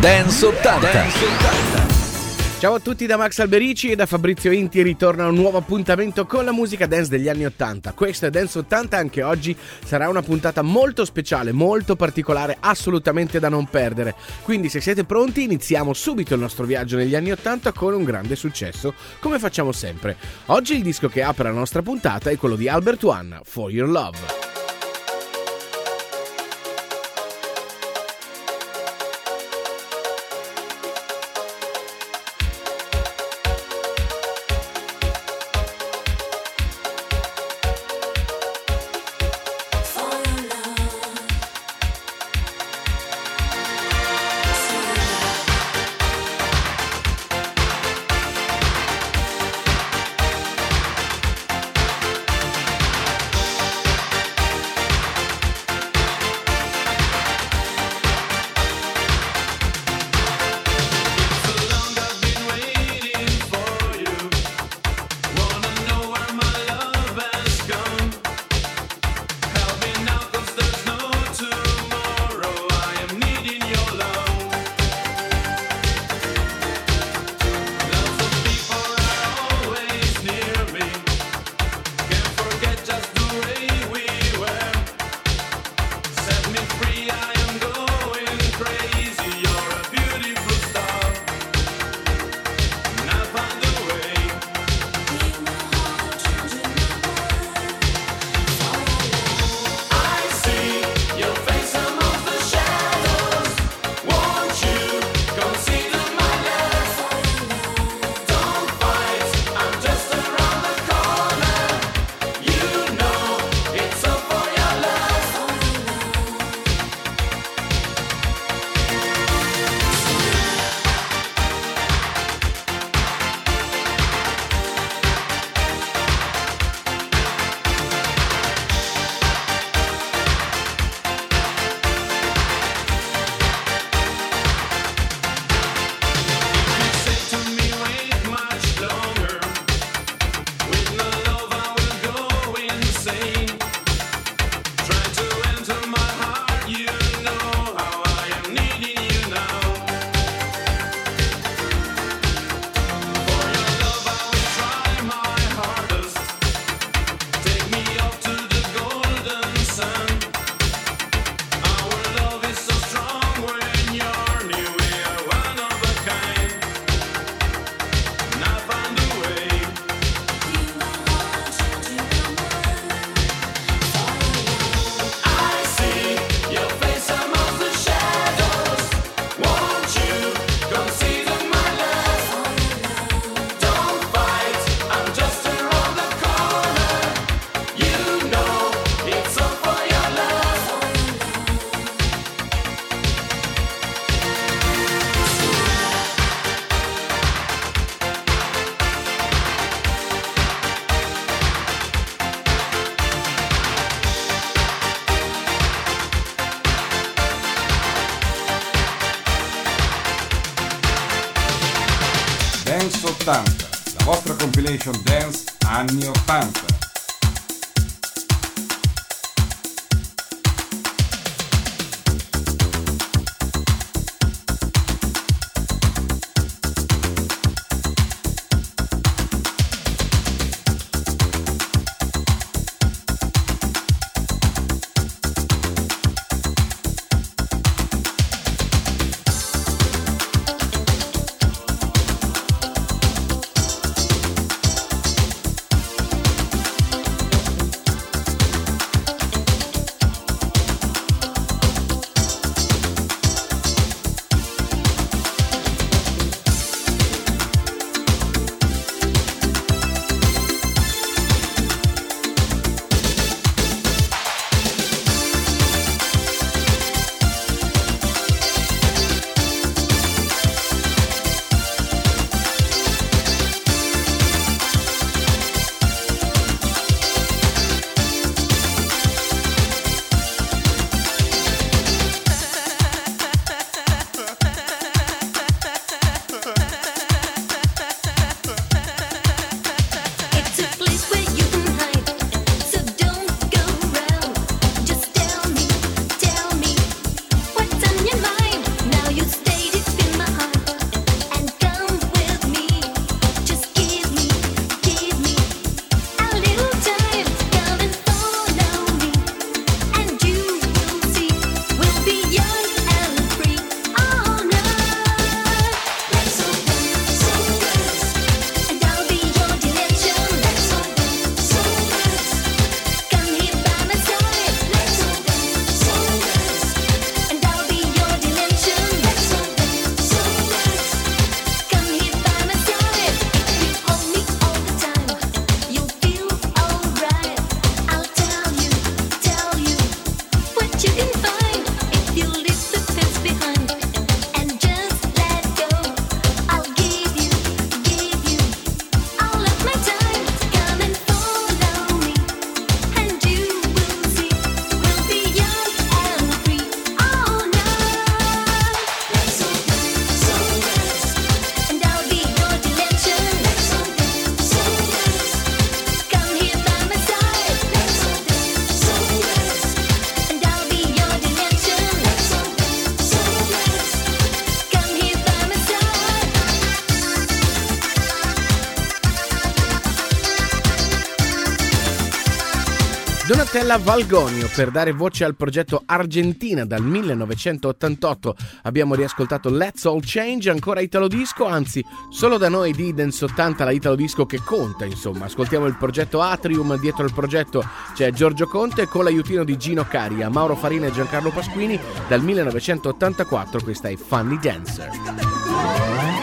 Dance 80. Dance 80. Ciao a tutti da Max Alberici e da Fabrizio Inti ritorna un nuovo appuntamento con la musica dance degli anni 80. Questo è Dance 80 anche oggi sarà una puntata molto speciale, molto particolare, assolutamente da non perdere. Quindi se siete pronti iniziamo subito il nostro viaggio negli anni 80 con un grande successo, come facciamo sempre. Oggi il disco che apre la nostra puntata è quello di Albert One, For Your Love. Donatella Valgonio per dare voce al progetto Argentina dal 1988 abbiamo riascoltato Let's All Change, ancora Italo Disco, anzi solo da noi di Dance 80 la Italo Disco che conta insomma, ascoltiamo il progetto Atrium, dietro il progetto c'è Giorgio Conte con l'aiutino di Gino Caria, Mauro Farina e Giancarlo Pasquini. Dal 1984 questa è Funny Dancer.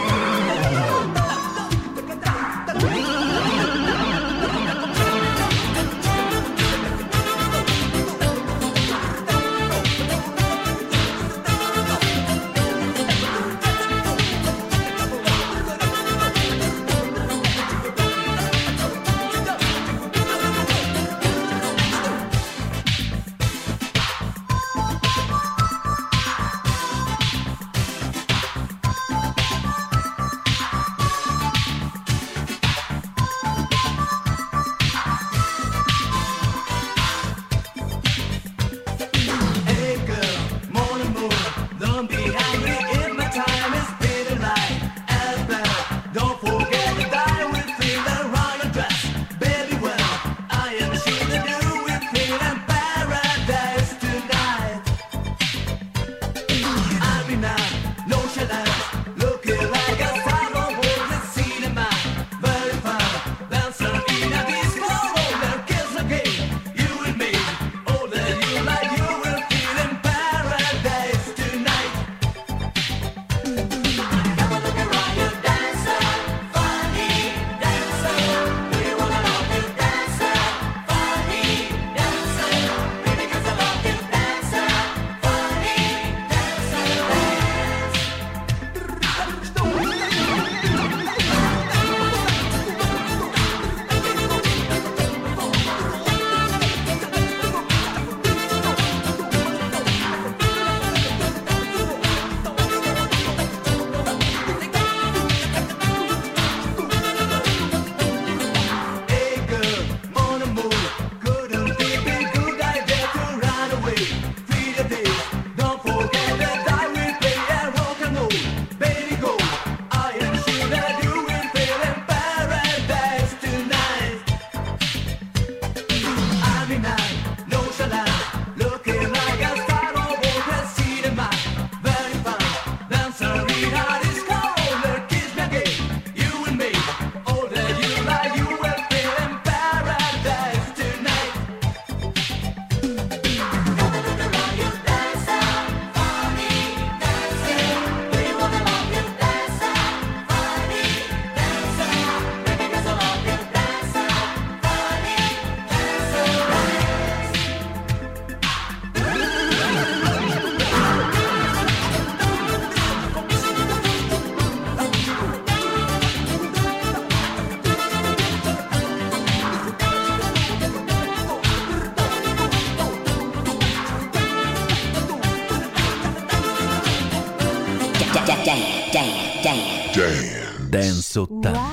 Dance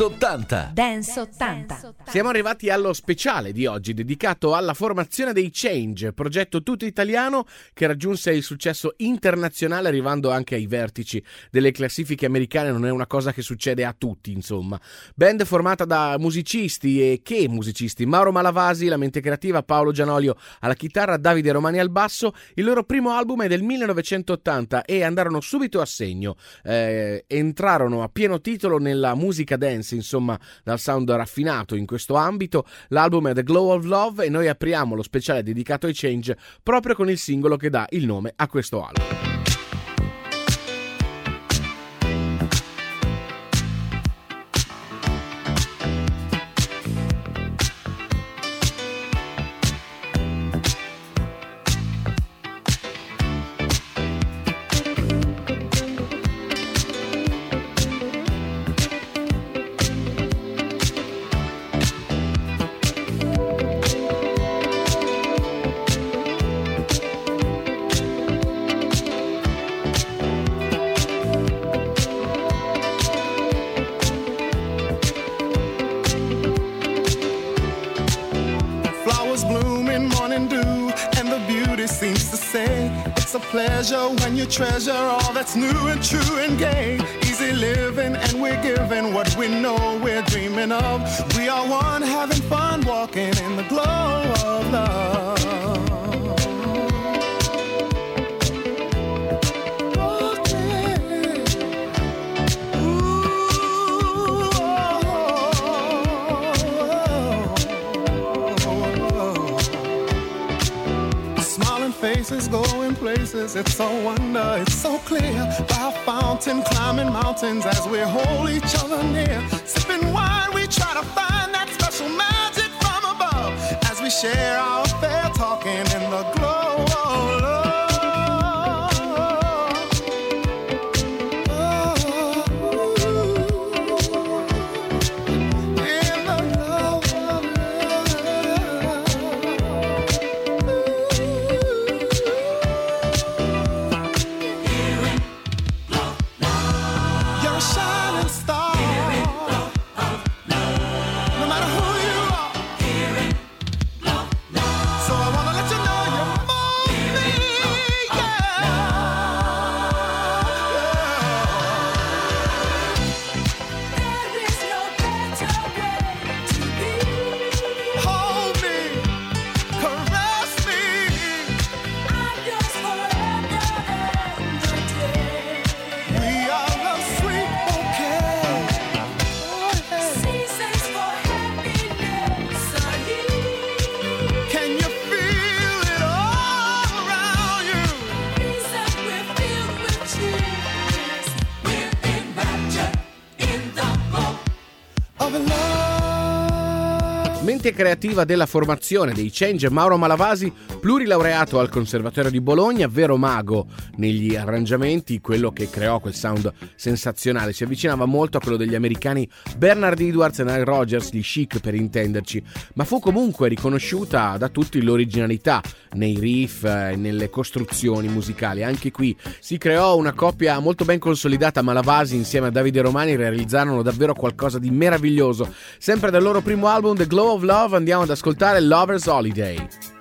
Dance 80. Dance 80. Siamo arrivati allo speciale di oggi dedicato alla formazione dei Change, progetto tutto italiano che raggiunse il successo internazionale arrivando anche ai vertici delle classifiche americane, non è una cosa che succede a tutti, insomma. Band formata da musicisti e che musicisti? Mauro Malavasi, la mente creativa, Paolo Gianolio alla chitarra, Davide Romani al basso. Il loro primo album è del 1980 e andarono subito a segno. Eh, entrarono a pieno titolo nella musica dance, insomma, dal sound raffinato in questo ambito. L'album è The Glow of Love e noi apriamo lo speciale dedicato ai Change proprio con il singolo che dà il nome a questo album. Creativa della formazione dei Change Mauro Malavasi, plurilaureato al Conservatorio di Bologna, vero mago negli arrangiamenti, quello che creò quel sound sensazionale. Si avvicinava molto a quello degli americani Bernard Edwards e Nile Rogers, gli chic per intenderci, ma fu comunque riconosciuta da tutti l'originalità nei riff e nelle costruzioni musicali. Anche qui si creò una coppia molto ben consolidata, Malavasi insieme a Davide Romani realizzarono davvero qualcosa di meraviglioso. Sempre dal loro primo album The Glow of Love andiamo ad ascoltare Lover's Holiday.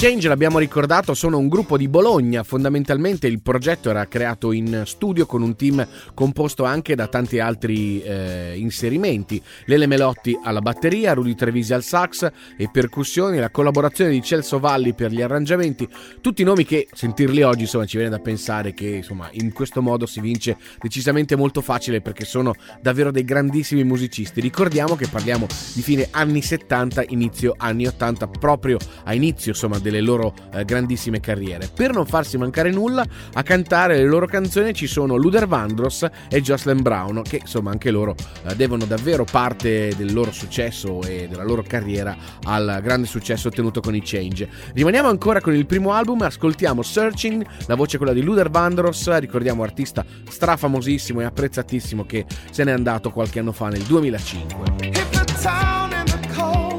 Change, l'abbiamo ricordato, sono un gruppo di Bologna. Fondamentalmente il progetto era creato in studio con un team composto anche da tanti altri eh, inserimenti. Lele Melotti alla batteria, Rudy Trevisi al sax e percussioni, la collaborazione di Celso Valli per gli arrangiamenti. Tutti nomi che, sentirli oggi, insomma, ci viene da pensare che insomma, in questo modo si vince decisamente molto facile perché sono davvero dei grandissimi musicisti. Ricordiamo che parliamo di fine anni 70, inizio anni 80, proprio a inizio insomma delle loro eh, grandissime carriere. Per non farsi mancare nulla, a cantare le loro canzoni ci sono Luder Vandross e Jocelyn Brown, che insomma anche loro eh, devono davvero parte del loro successo e della loro carriera al grande successo ottenuto con i Change. Rimaniamo ancora con il primo album, ascoltiamo Searching, la voce è quella di Luder Vandross, ricordiamo artista strafamosissimo e apprezzatissimo che se n'è andato qualche anno fa nel 2005. Oh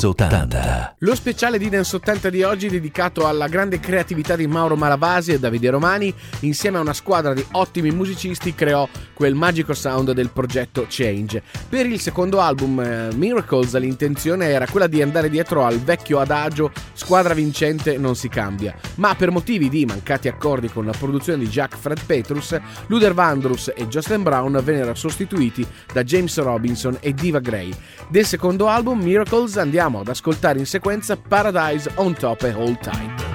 Dance 80. Lo speciale di Dance 80 di oggi dedicato alla grande creatività di Mauro Malavasi e Davide Romani, insieme a una squadra di ottimi musicisti creò quel magico sound del progetto Change. Per il secondo album eh, Miracles l'intenzione era quella di andare dietro al vecchio adagio squadra vincente non si cambia, ma per motivi di mancati accordi con la produzione di Jack Fred Petrus, Luther Vandross e Justin Brown vennero sostituiti da James Robinson e Diva Gray. Del secondo album Miracles andiamo ad ascoltare in sequenza A paradise on Top e Hold Tight.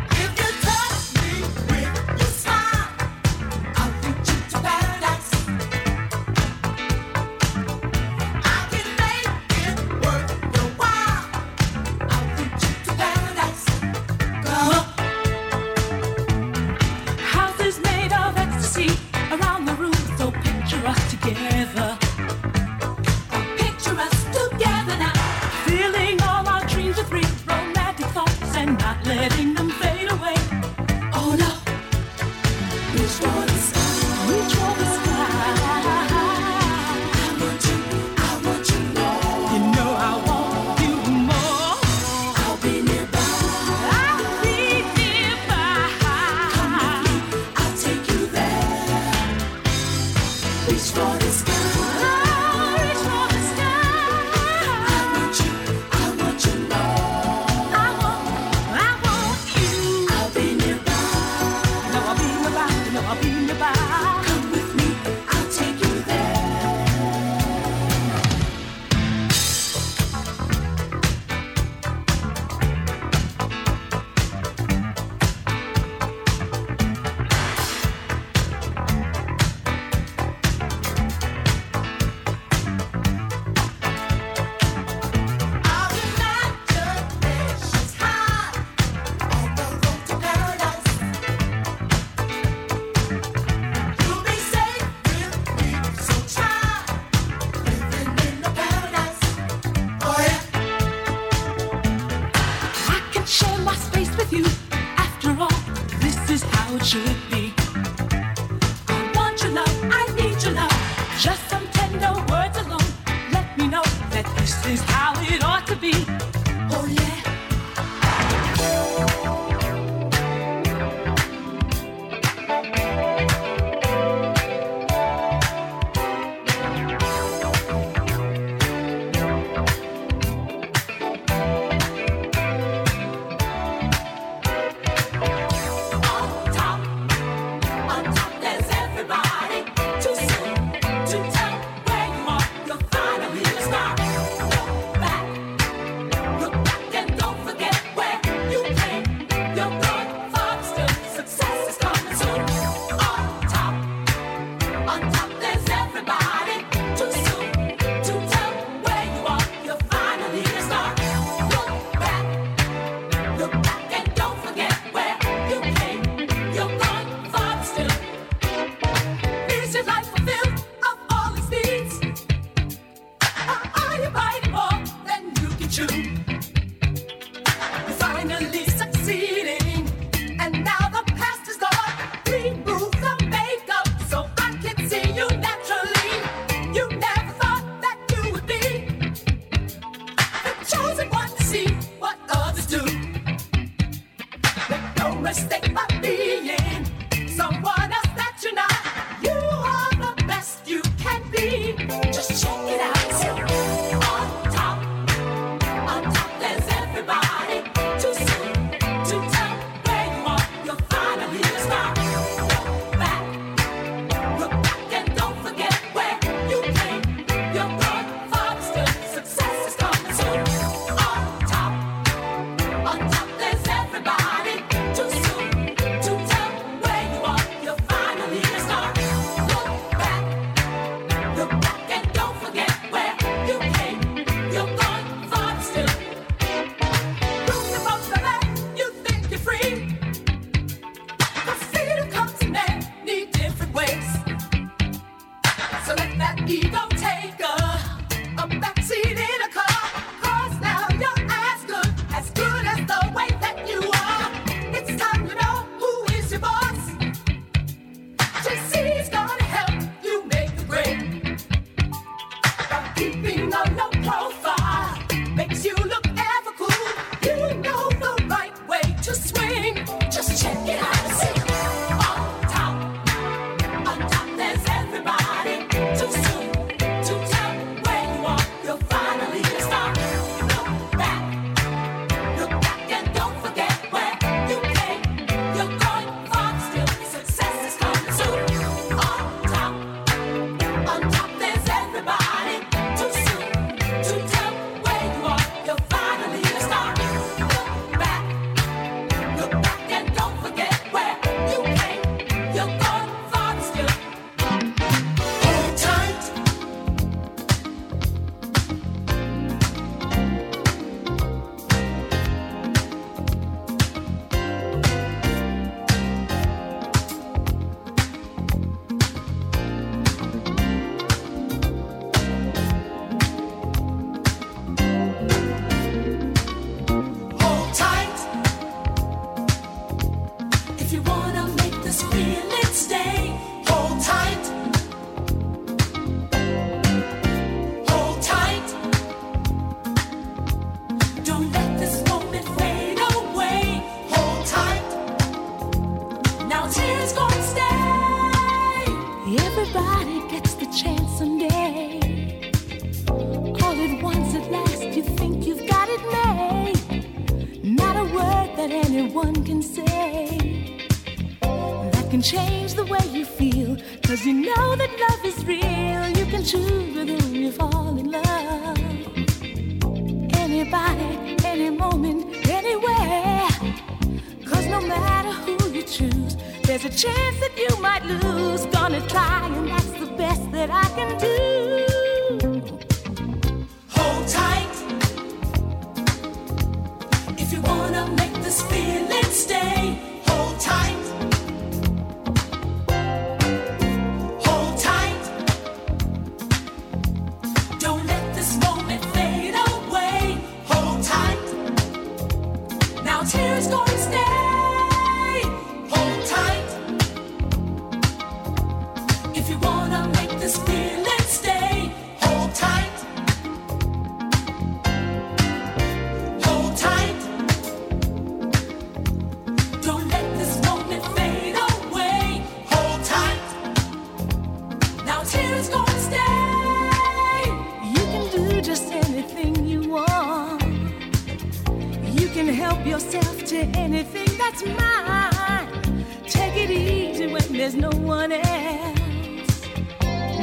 mine. Take it easy when there's no one else.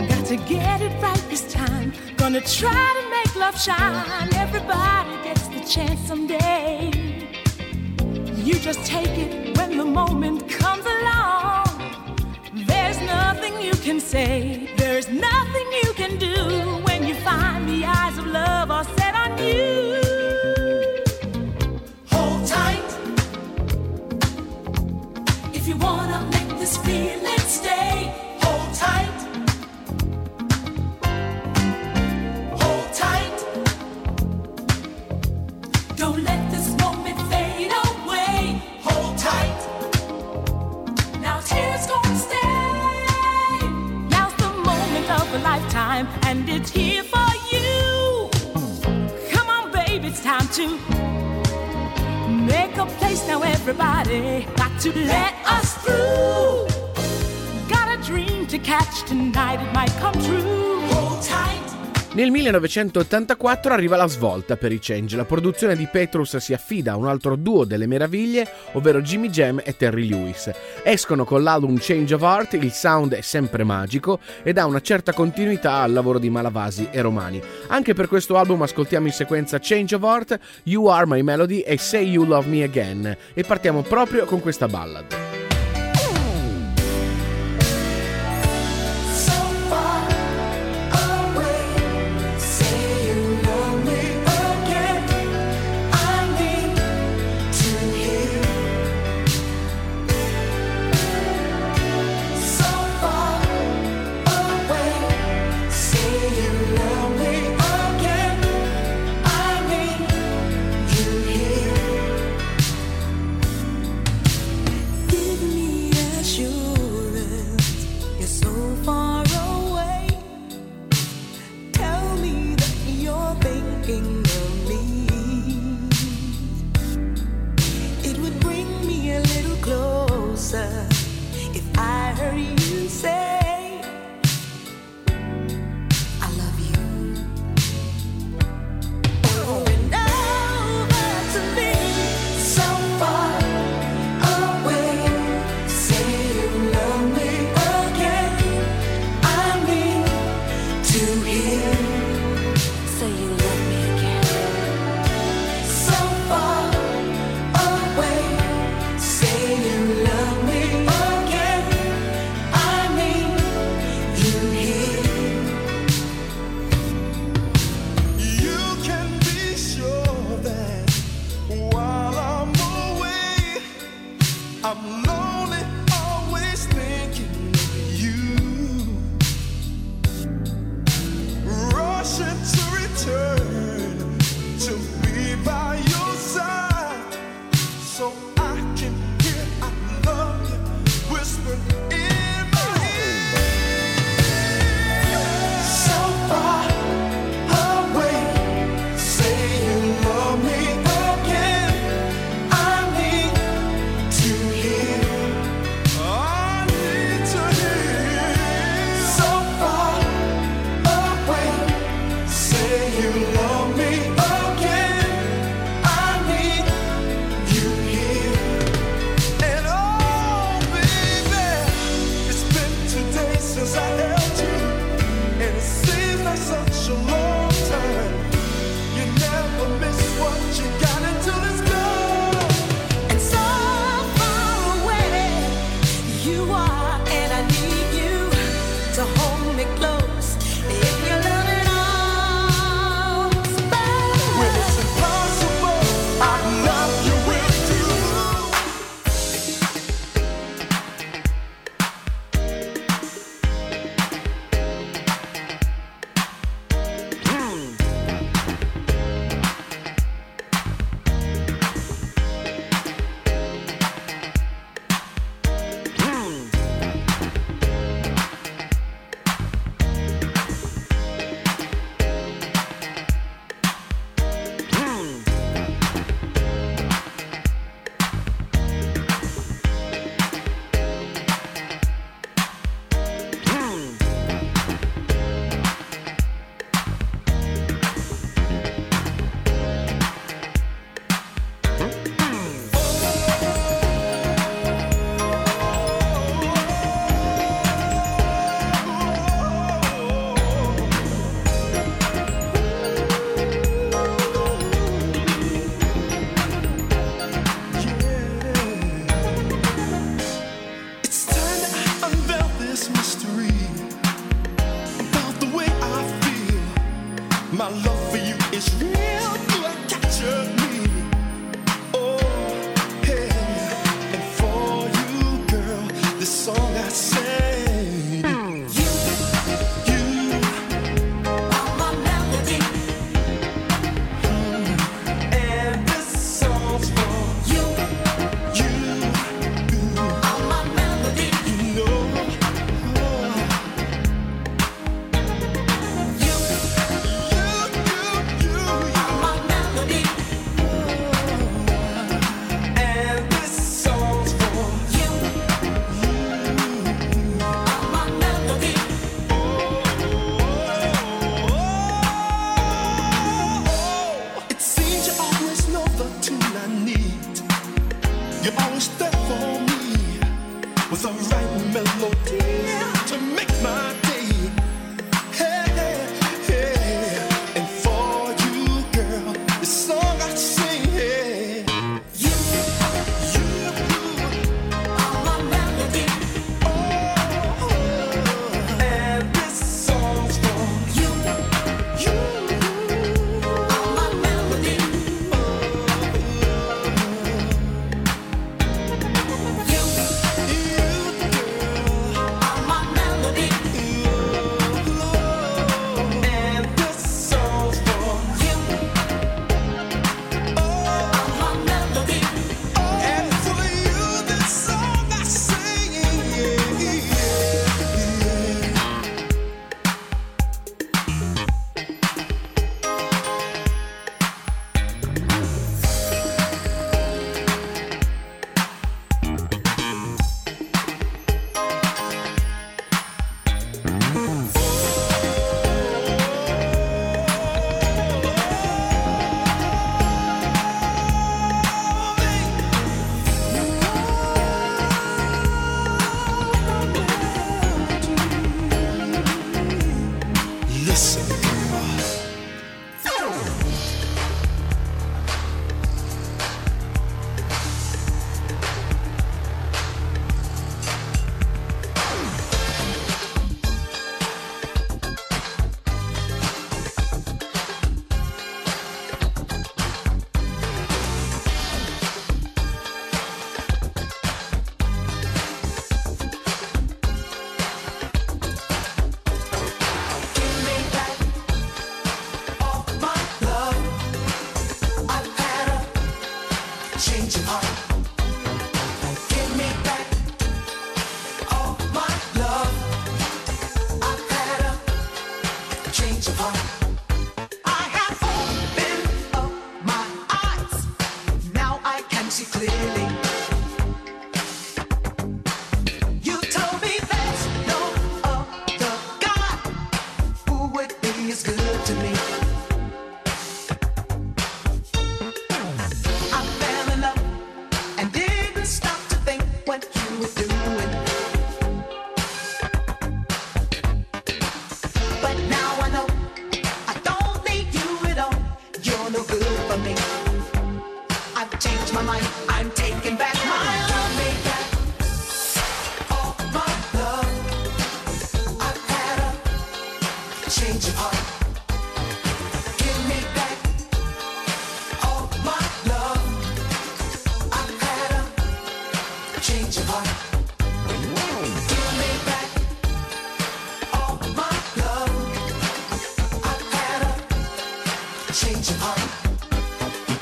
Got to get it right this time. Gonna try to make love shine. Everybody gets the chance someday. You just take it when the moment comes along. There's nothing you can say, there's nothing you can do. to make a place now, everybody. Got to let us through. Got a dream to catch tonight, it might come true. Hold tight. Nel 1984 arriva la svolta per i Change. La produzione di Petrus si affida a un altro duo delle meraviglie, ovvero Jimmy Jam e Terry Lewis. Escono con l'album Change of Heart, il sound è sempre magico e dà una certa continuità al lavoro di Malavasi e Romani. Anche per questo album ascoltiamo in sequenza Change of Heart, You Are My Melody e Say You Love Me Again e partiamo proprio con questa ballad. is real.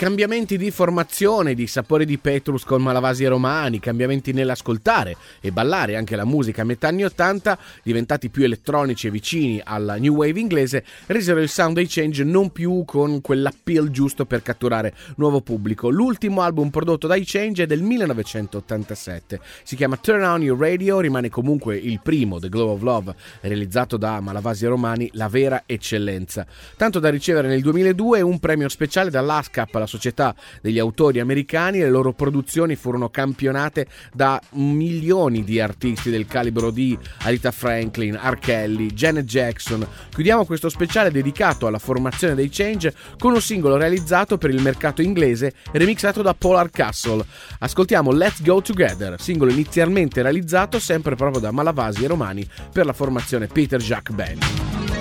Cambiamenti di formazione, di sapore di Petrus con Malavasi Romani, cambiamenti nell'ascoltare e ballare anche la musica a metà anni 80, diventati più elettronici e vicini alla new wave inglese, resero il sound dei Change non più con quell'appeal giusto per catturare nuovo pubblico. L'ultimo album prodotto dai Change è del 1987, si chiama Turn On Your Radio, rimane comunque il primo, The Glow of Love, realizzato da Malavasi Romani, la vera eccellenza. Tanto da ricevere nel 2002 un premio speciale dall'ASCAP, la società degli autori americani, le loro produzioni furono campionate da milioni di artisti del calibro di Alita Franklin, R. Kelly, Janet Jackson. Chiudiamo questo speciale dedicato alla formazione dei Change con un singolo realizzato per il mercato inglese remixato da Polar Castle. Ascoltiamo Let's Go Together, singolo inizialmente realizzato sempre proprio da Malavasi e Romani per la formazione Peter Jacques Band.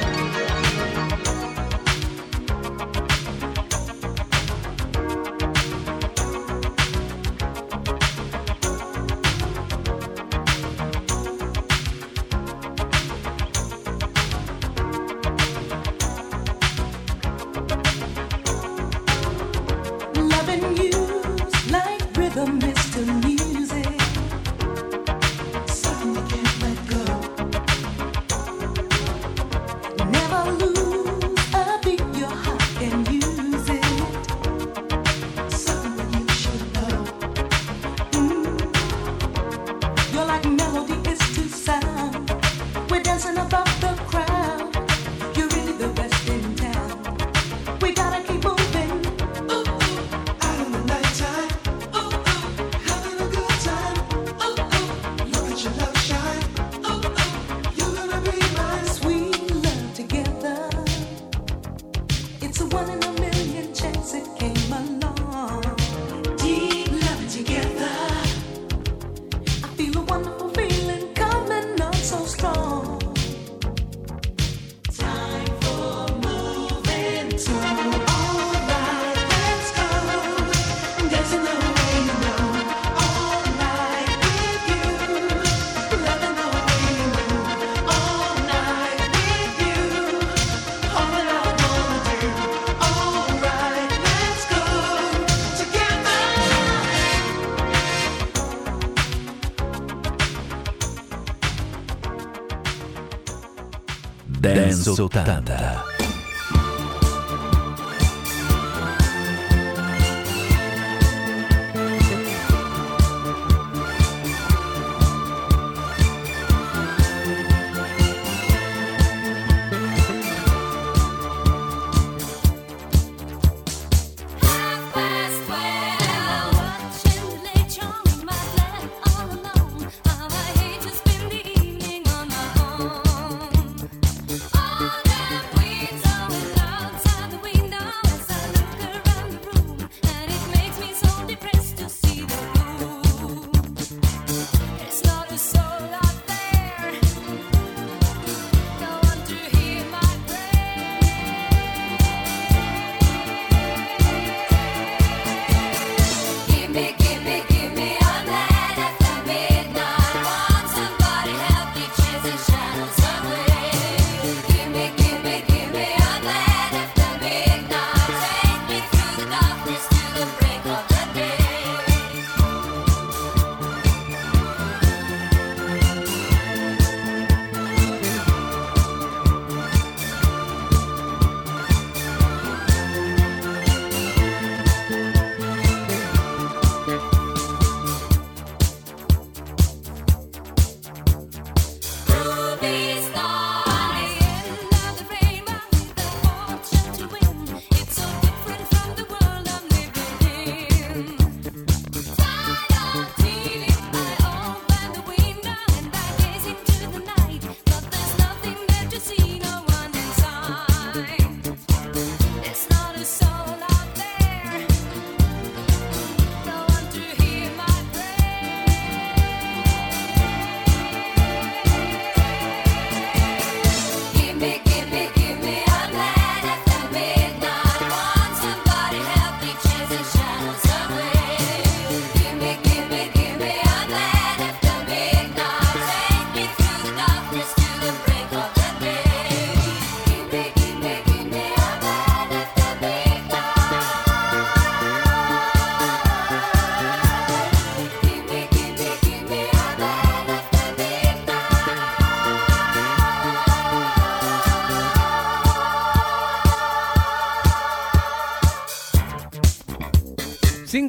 Dance 80.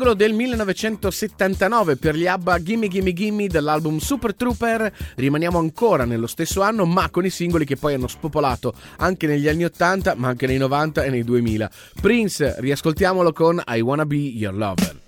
Singolo del 1979 per gli ABBA Gimme Gimme Gimme dell'album Super Trooper. Rimaniamo ancora nello stesso anno, ma con i singoli che poi hanno spopolato anche negli anni 80, ma anche nei 90 e nei 2000. Prince, riascoltiamolo con I Wanna Be Your Lover.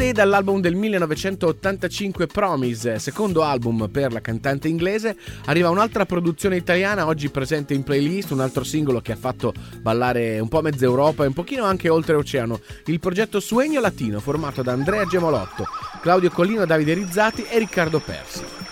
Sade dall'album del 1985 Promise, secondo album per la cantante inglese, arriva un'altra produzione italiana oggi presente in playlist, un altro singolo che ha fatto ballare un po' mezza Europa e un pochino anche oltreoceano, il progetto Suegno Latino formato da Andrea Gemolotto, Claudio Collino, Davide Rizzati e Riccardo Persi.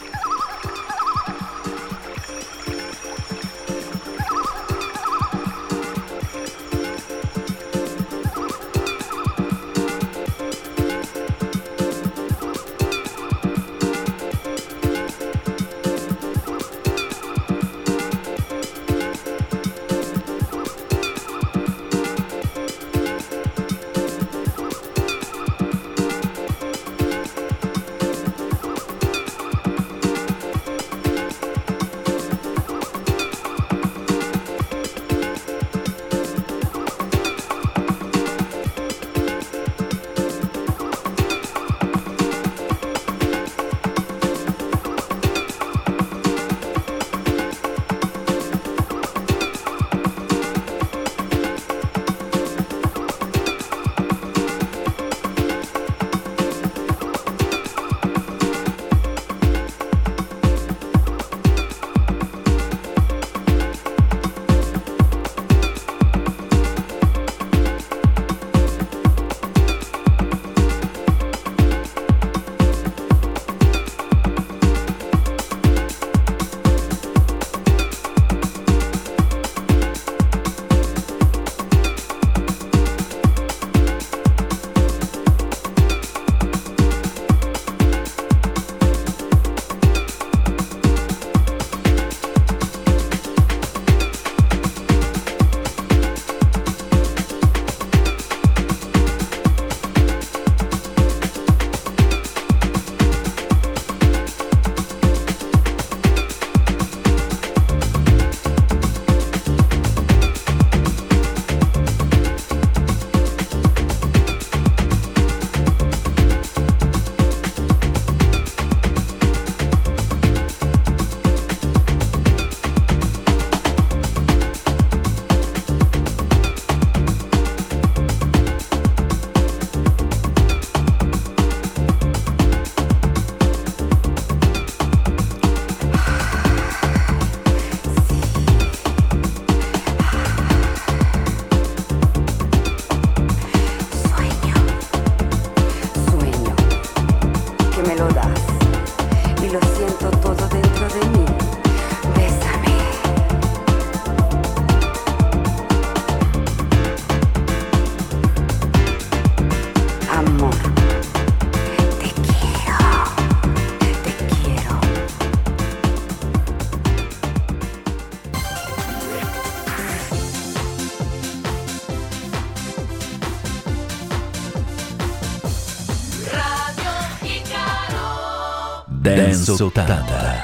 80.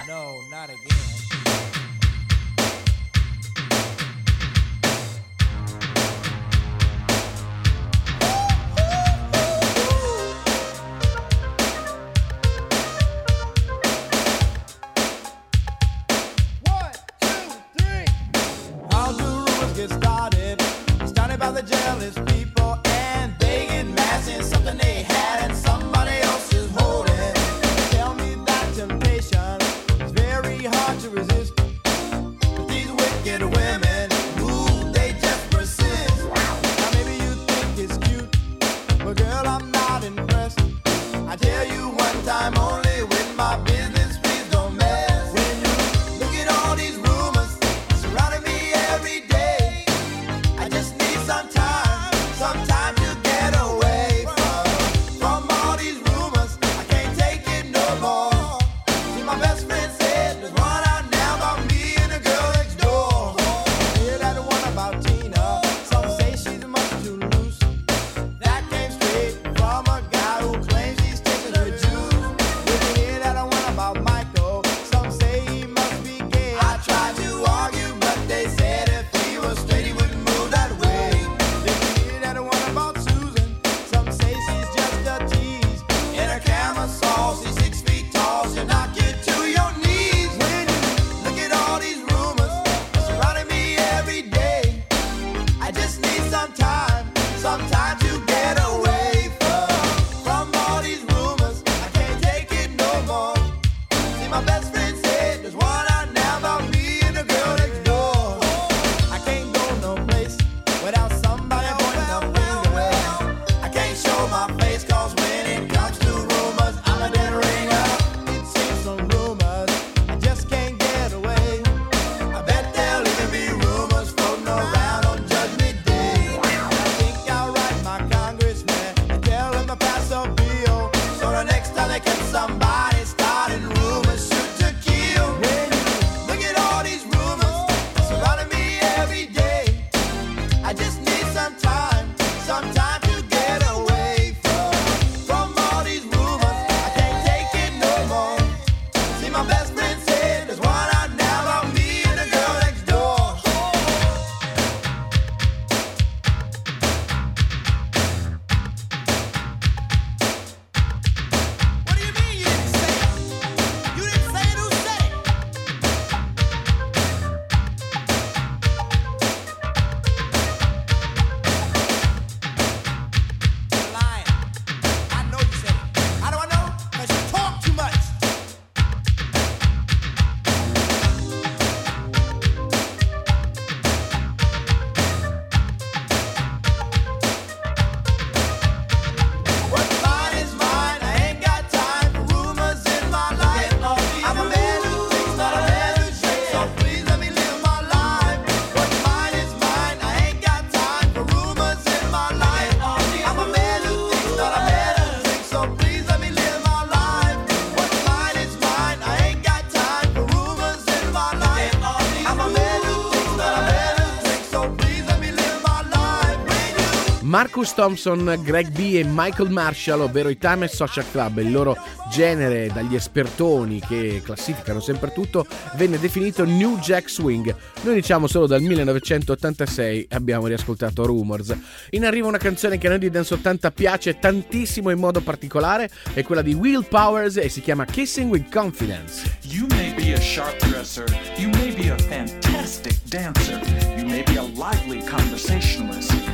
Marcus Thompson, Greg B e Michael Marshall, ovvero i Time Social Club, il loro genere dagli espertoni che classificano sempre tutto, venne definito New Jack Swing. Noi diciamo solo dal 1986 abbiamo riascoltato Rumors. In arrivo una canzone che a noi di Dance 80 piace tantissimo in modo particolare, è quella di Will Powers e si chiama Kissing with Confidence. You may be a sharp dresser, you may be a fantastic dancer, you may be a lively conversationalist.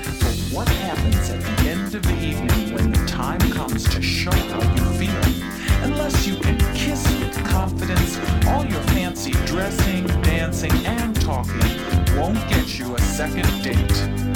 What happens at the end of the evening when the time comes to show how you feel. Unless you can kiss with confidence, all your fancy dressing, dancing, and talking won't get you a second date.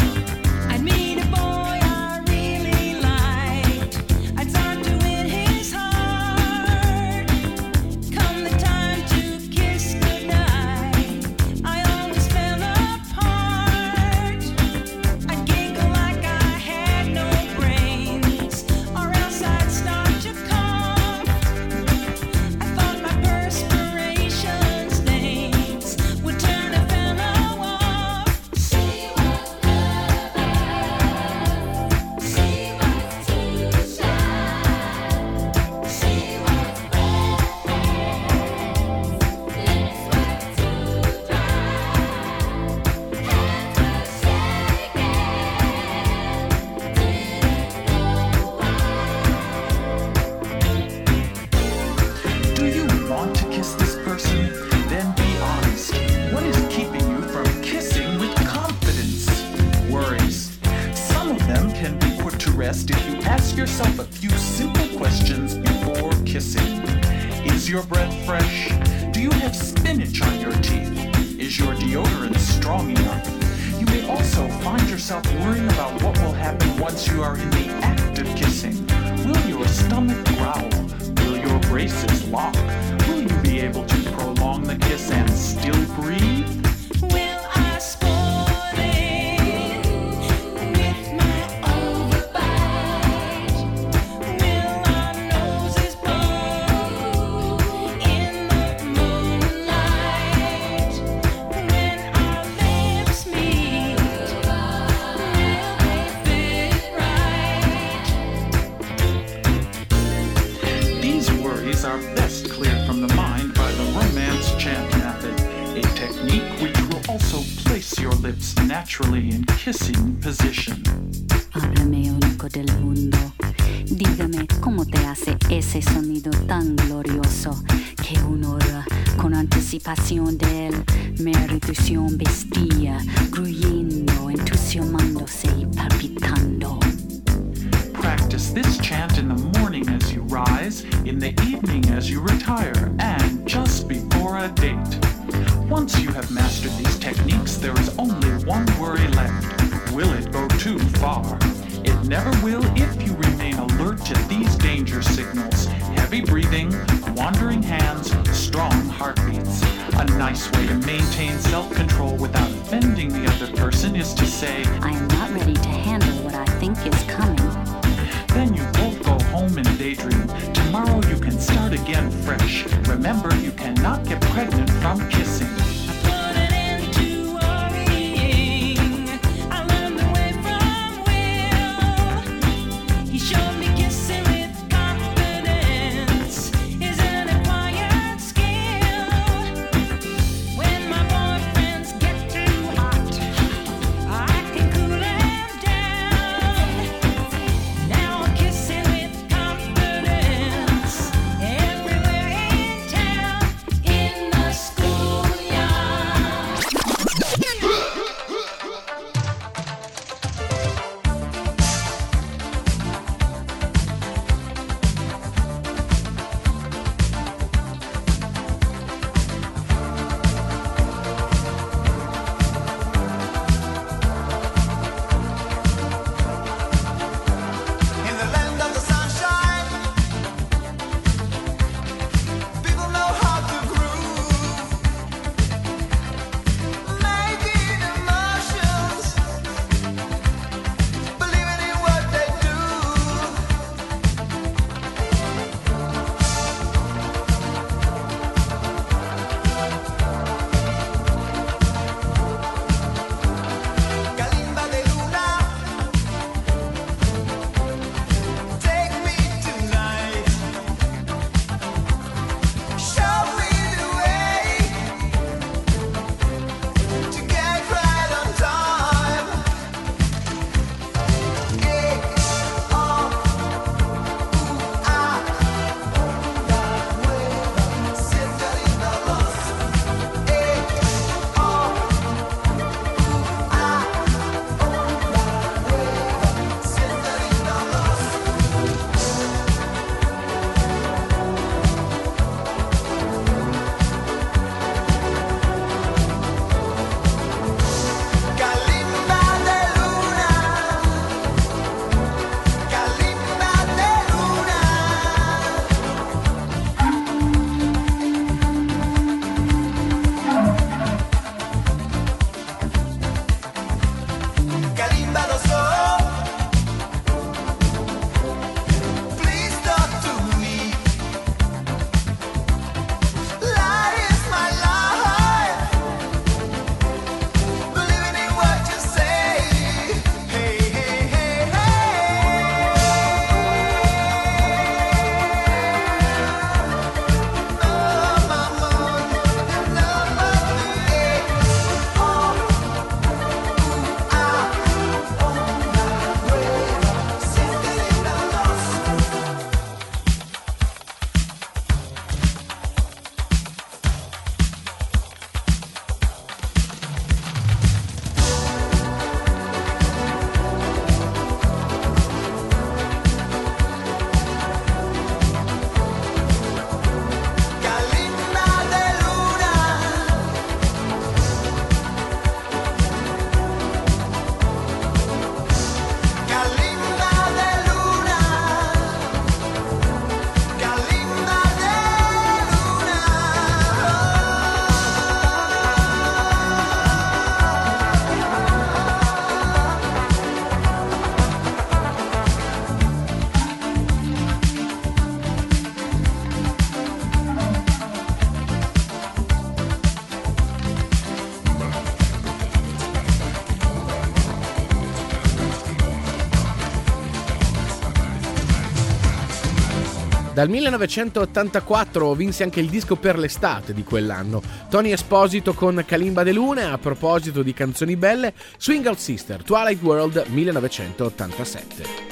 Dal 1984 vinse anche il disco per l'estate di quell'anno, Tony Esposito con Kalimba de Luna a proposito di canzoni belle, Swing Out Sister, Twilight World 1987.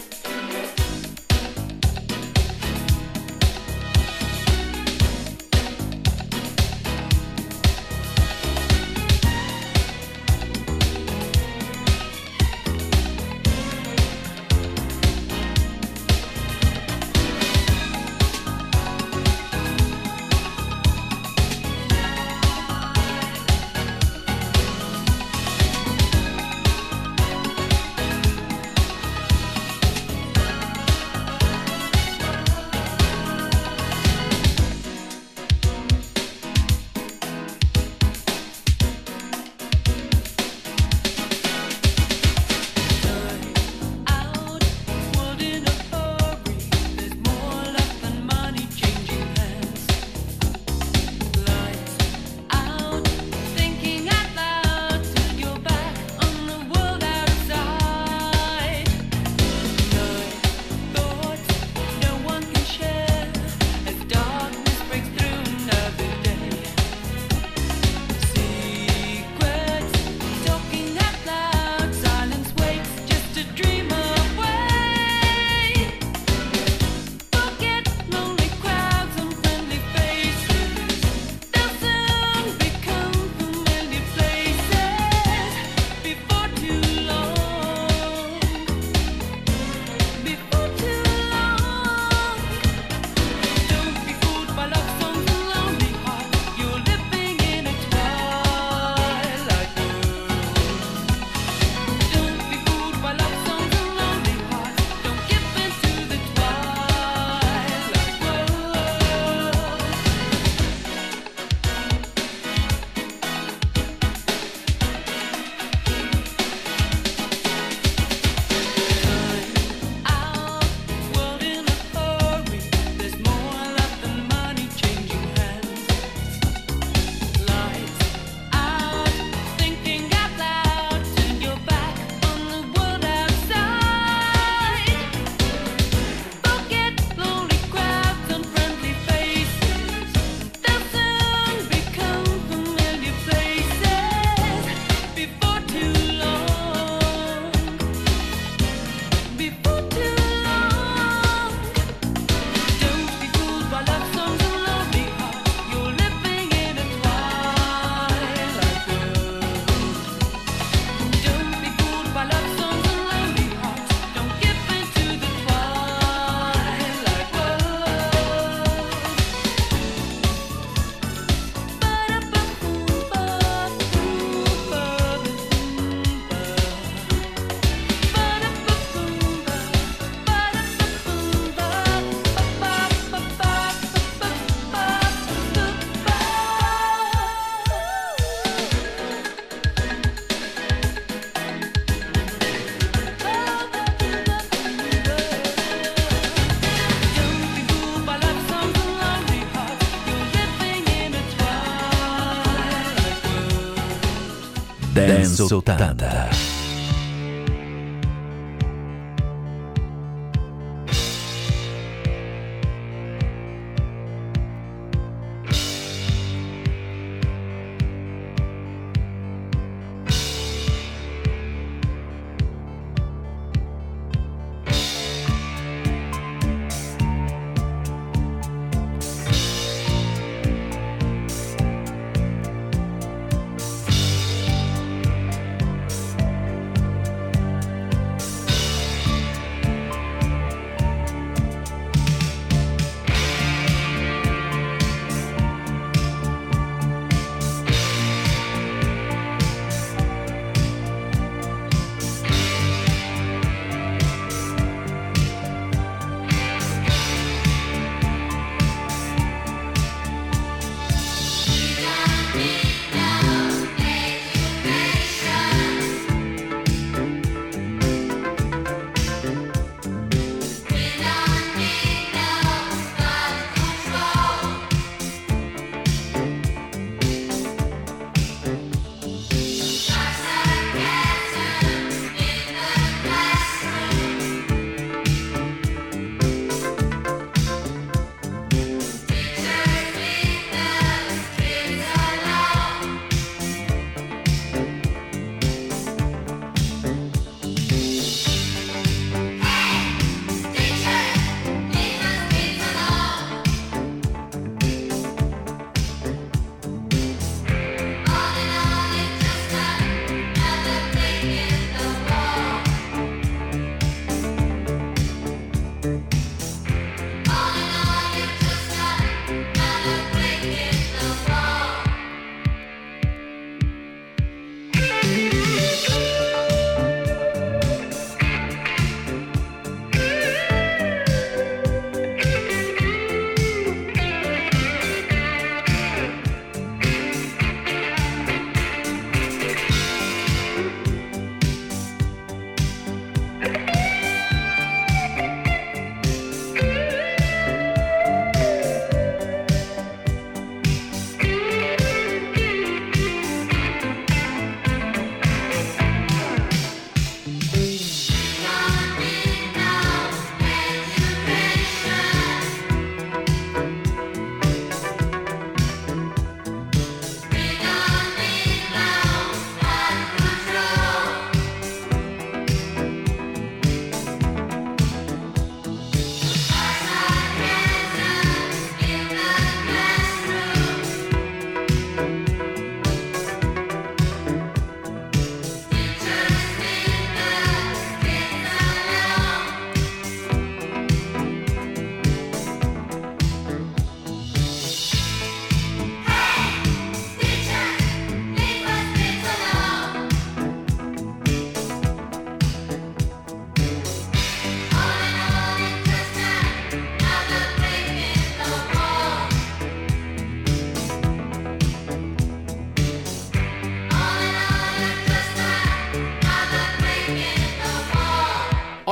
80.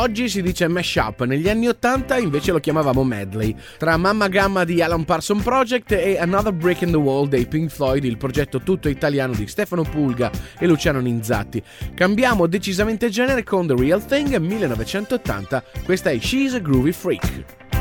Oggi si dice mashup, negli anni 80 invece lo chiamavamo medley. Tra Mamma Gamma di Alan Parson Project e Another Break in the Wall dei Pink Floyd, il progetto tutto italiano di Stefano Pulga e Luciano Ninzatti. Cambiamo decisamente genere con The Real Thing 1980, questa è She's a Groovy Freak.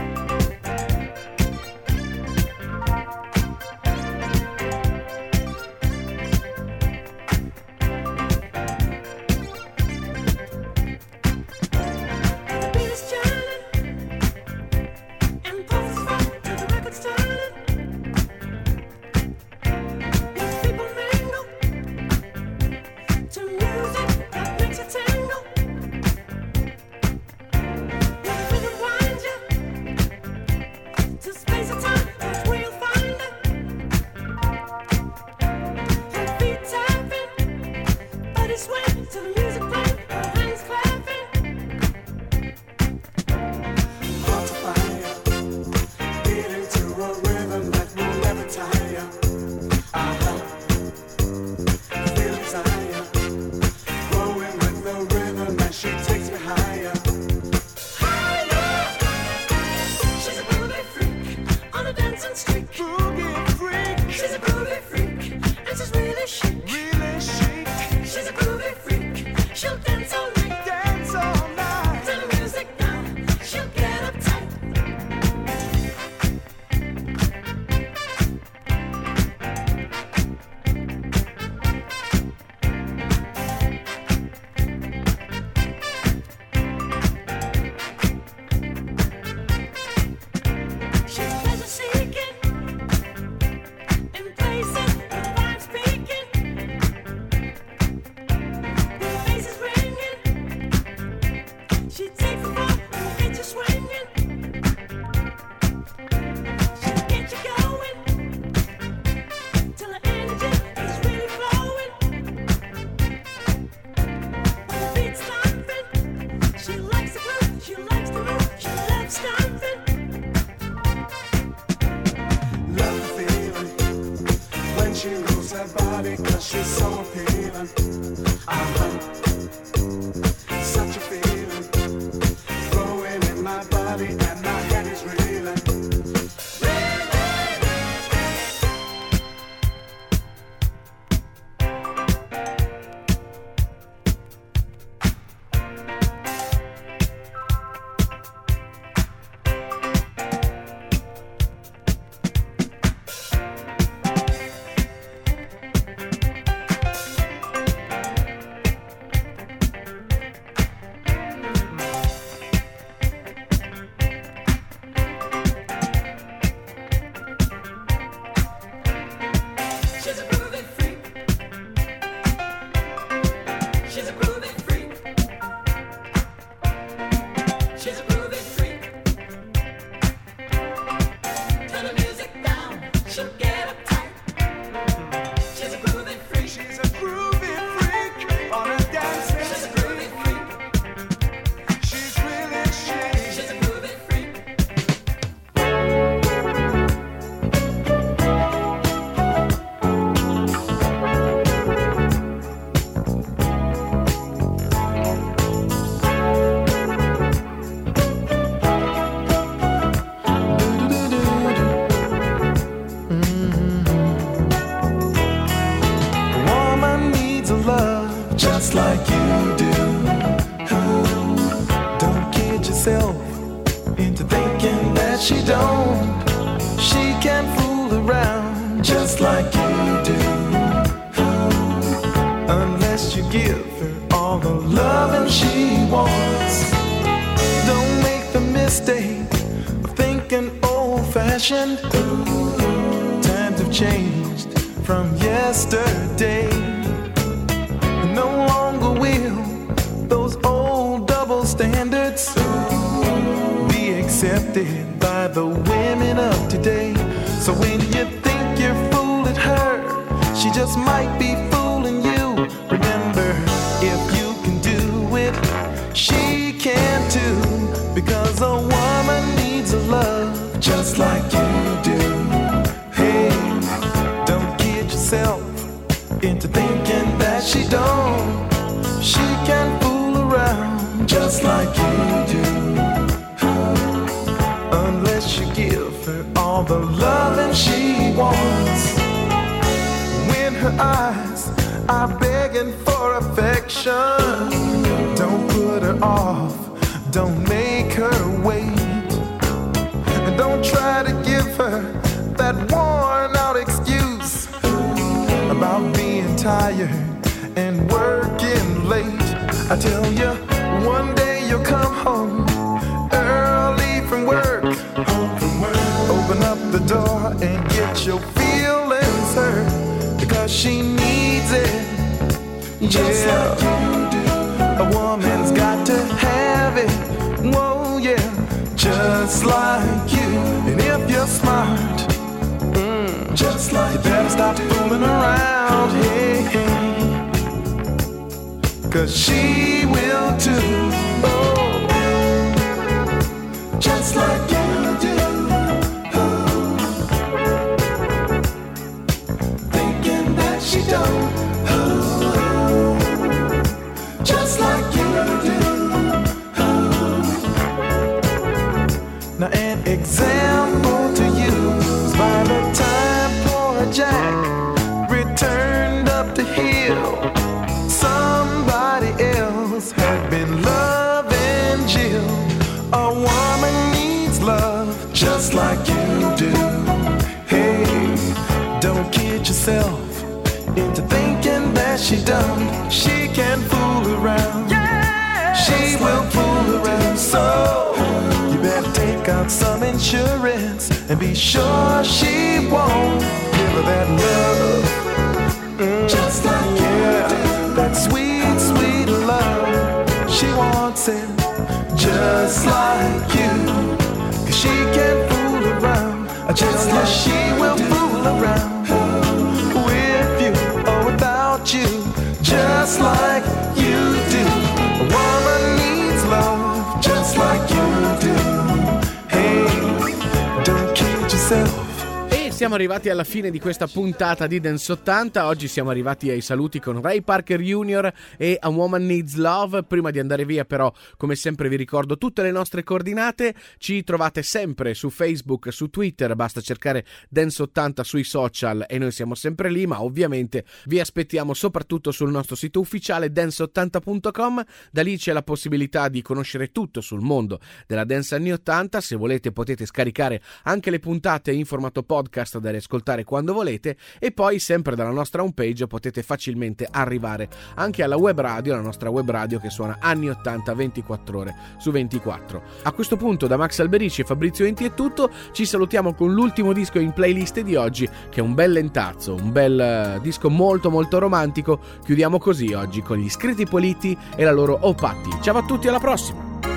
And get your feelings hurt because she needs it. Just like you do. A woman's got to have it. Whoa, yeah. Just like you. And if you're smart, mm, just like you better stop fooling around. Hey, hey. Cause she will too. Oh, just like you example to use by the time poor Jack returned up the hill, somebody else had been loving Jill. A woman needs love just like you do. Hey, don't kid yourself into thinking that she done. She can fool around. Out some insurance and be sure she won't give her that love. Mm. Just like yeah, that sweet, sweet love. She wants it just like you. Cause she can't fool around. I tell you, she will fool around with you or without you, just like siamo arrivati alla fine di questa puntata di Dance 80. Oggi siamo arrivati ai saluti con Ray Parker Jr. e A Woman Needs Love. Prima di andare via, però, come sempre vi ricordo tutte le nostre coordinate. Ci trovate sempre su Facebook, su Twitter, basta cercare Dance 80 sui social e noi siamo sempre lì, ma ovviamente vi aspettiamo soprattutto sul nostro sito ufficiale dance80.com. Da lì c'è la possibilità di conoscere tutto sul mondo della dance anni 80. Se volete potete scaricare anche le puntate in formato podcast da riascoltare quando volete e poi sempre dalla nostra homepage potete facilmente arrivare anche alla web radio, la nostra web radio che suona anni 80 24 ore su 24. A questo punto da Max Alberici e Fabrizio Enti è tutto, ci salutiamo con l'ultimo disco in playlist di oggi che è un bel lentazzo, un bel eh, disco molto molto romantico. Chiudiamo così oggi con gli scritti politi e la loro Opatti. Ciao a tutti, alla prossima!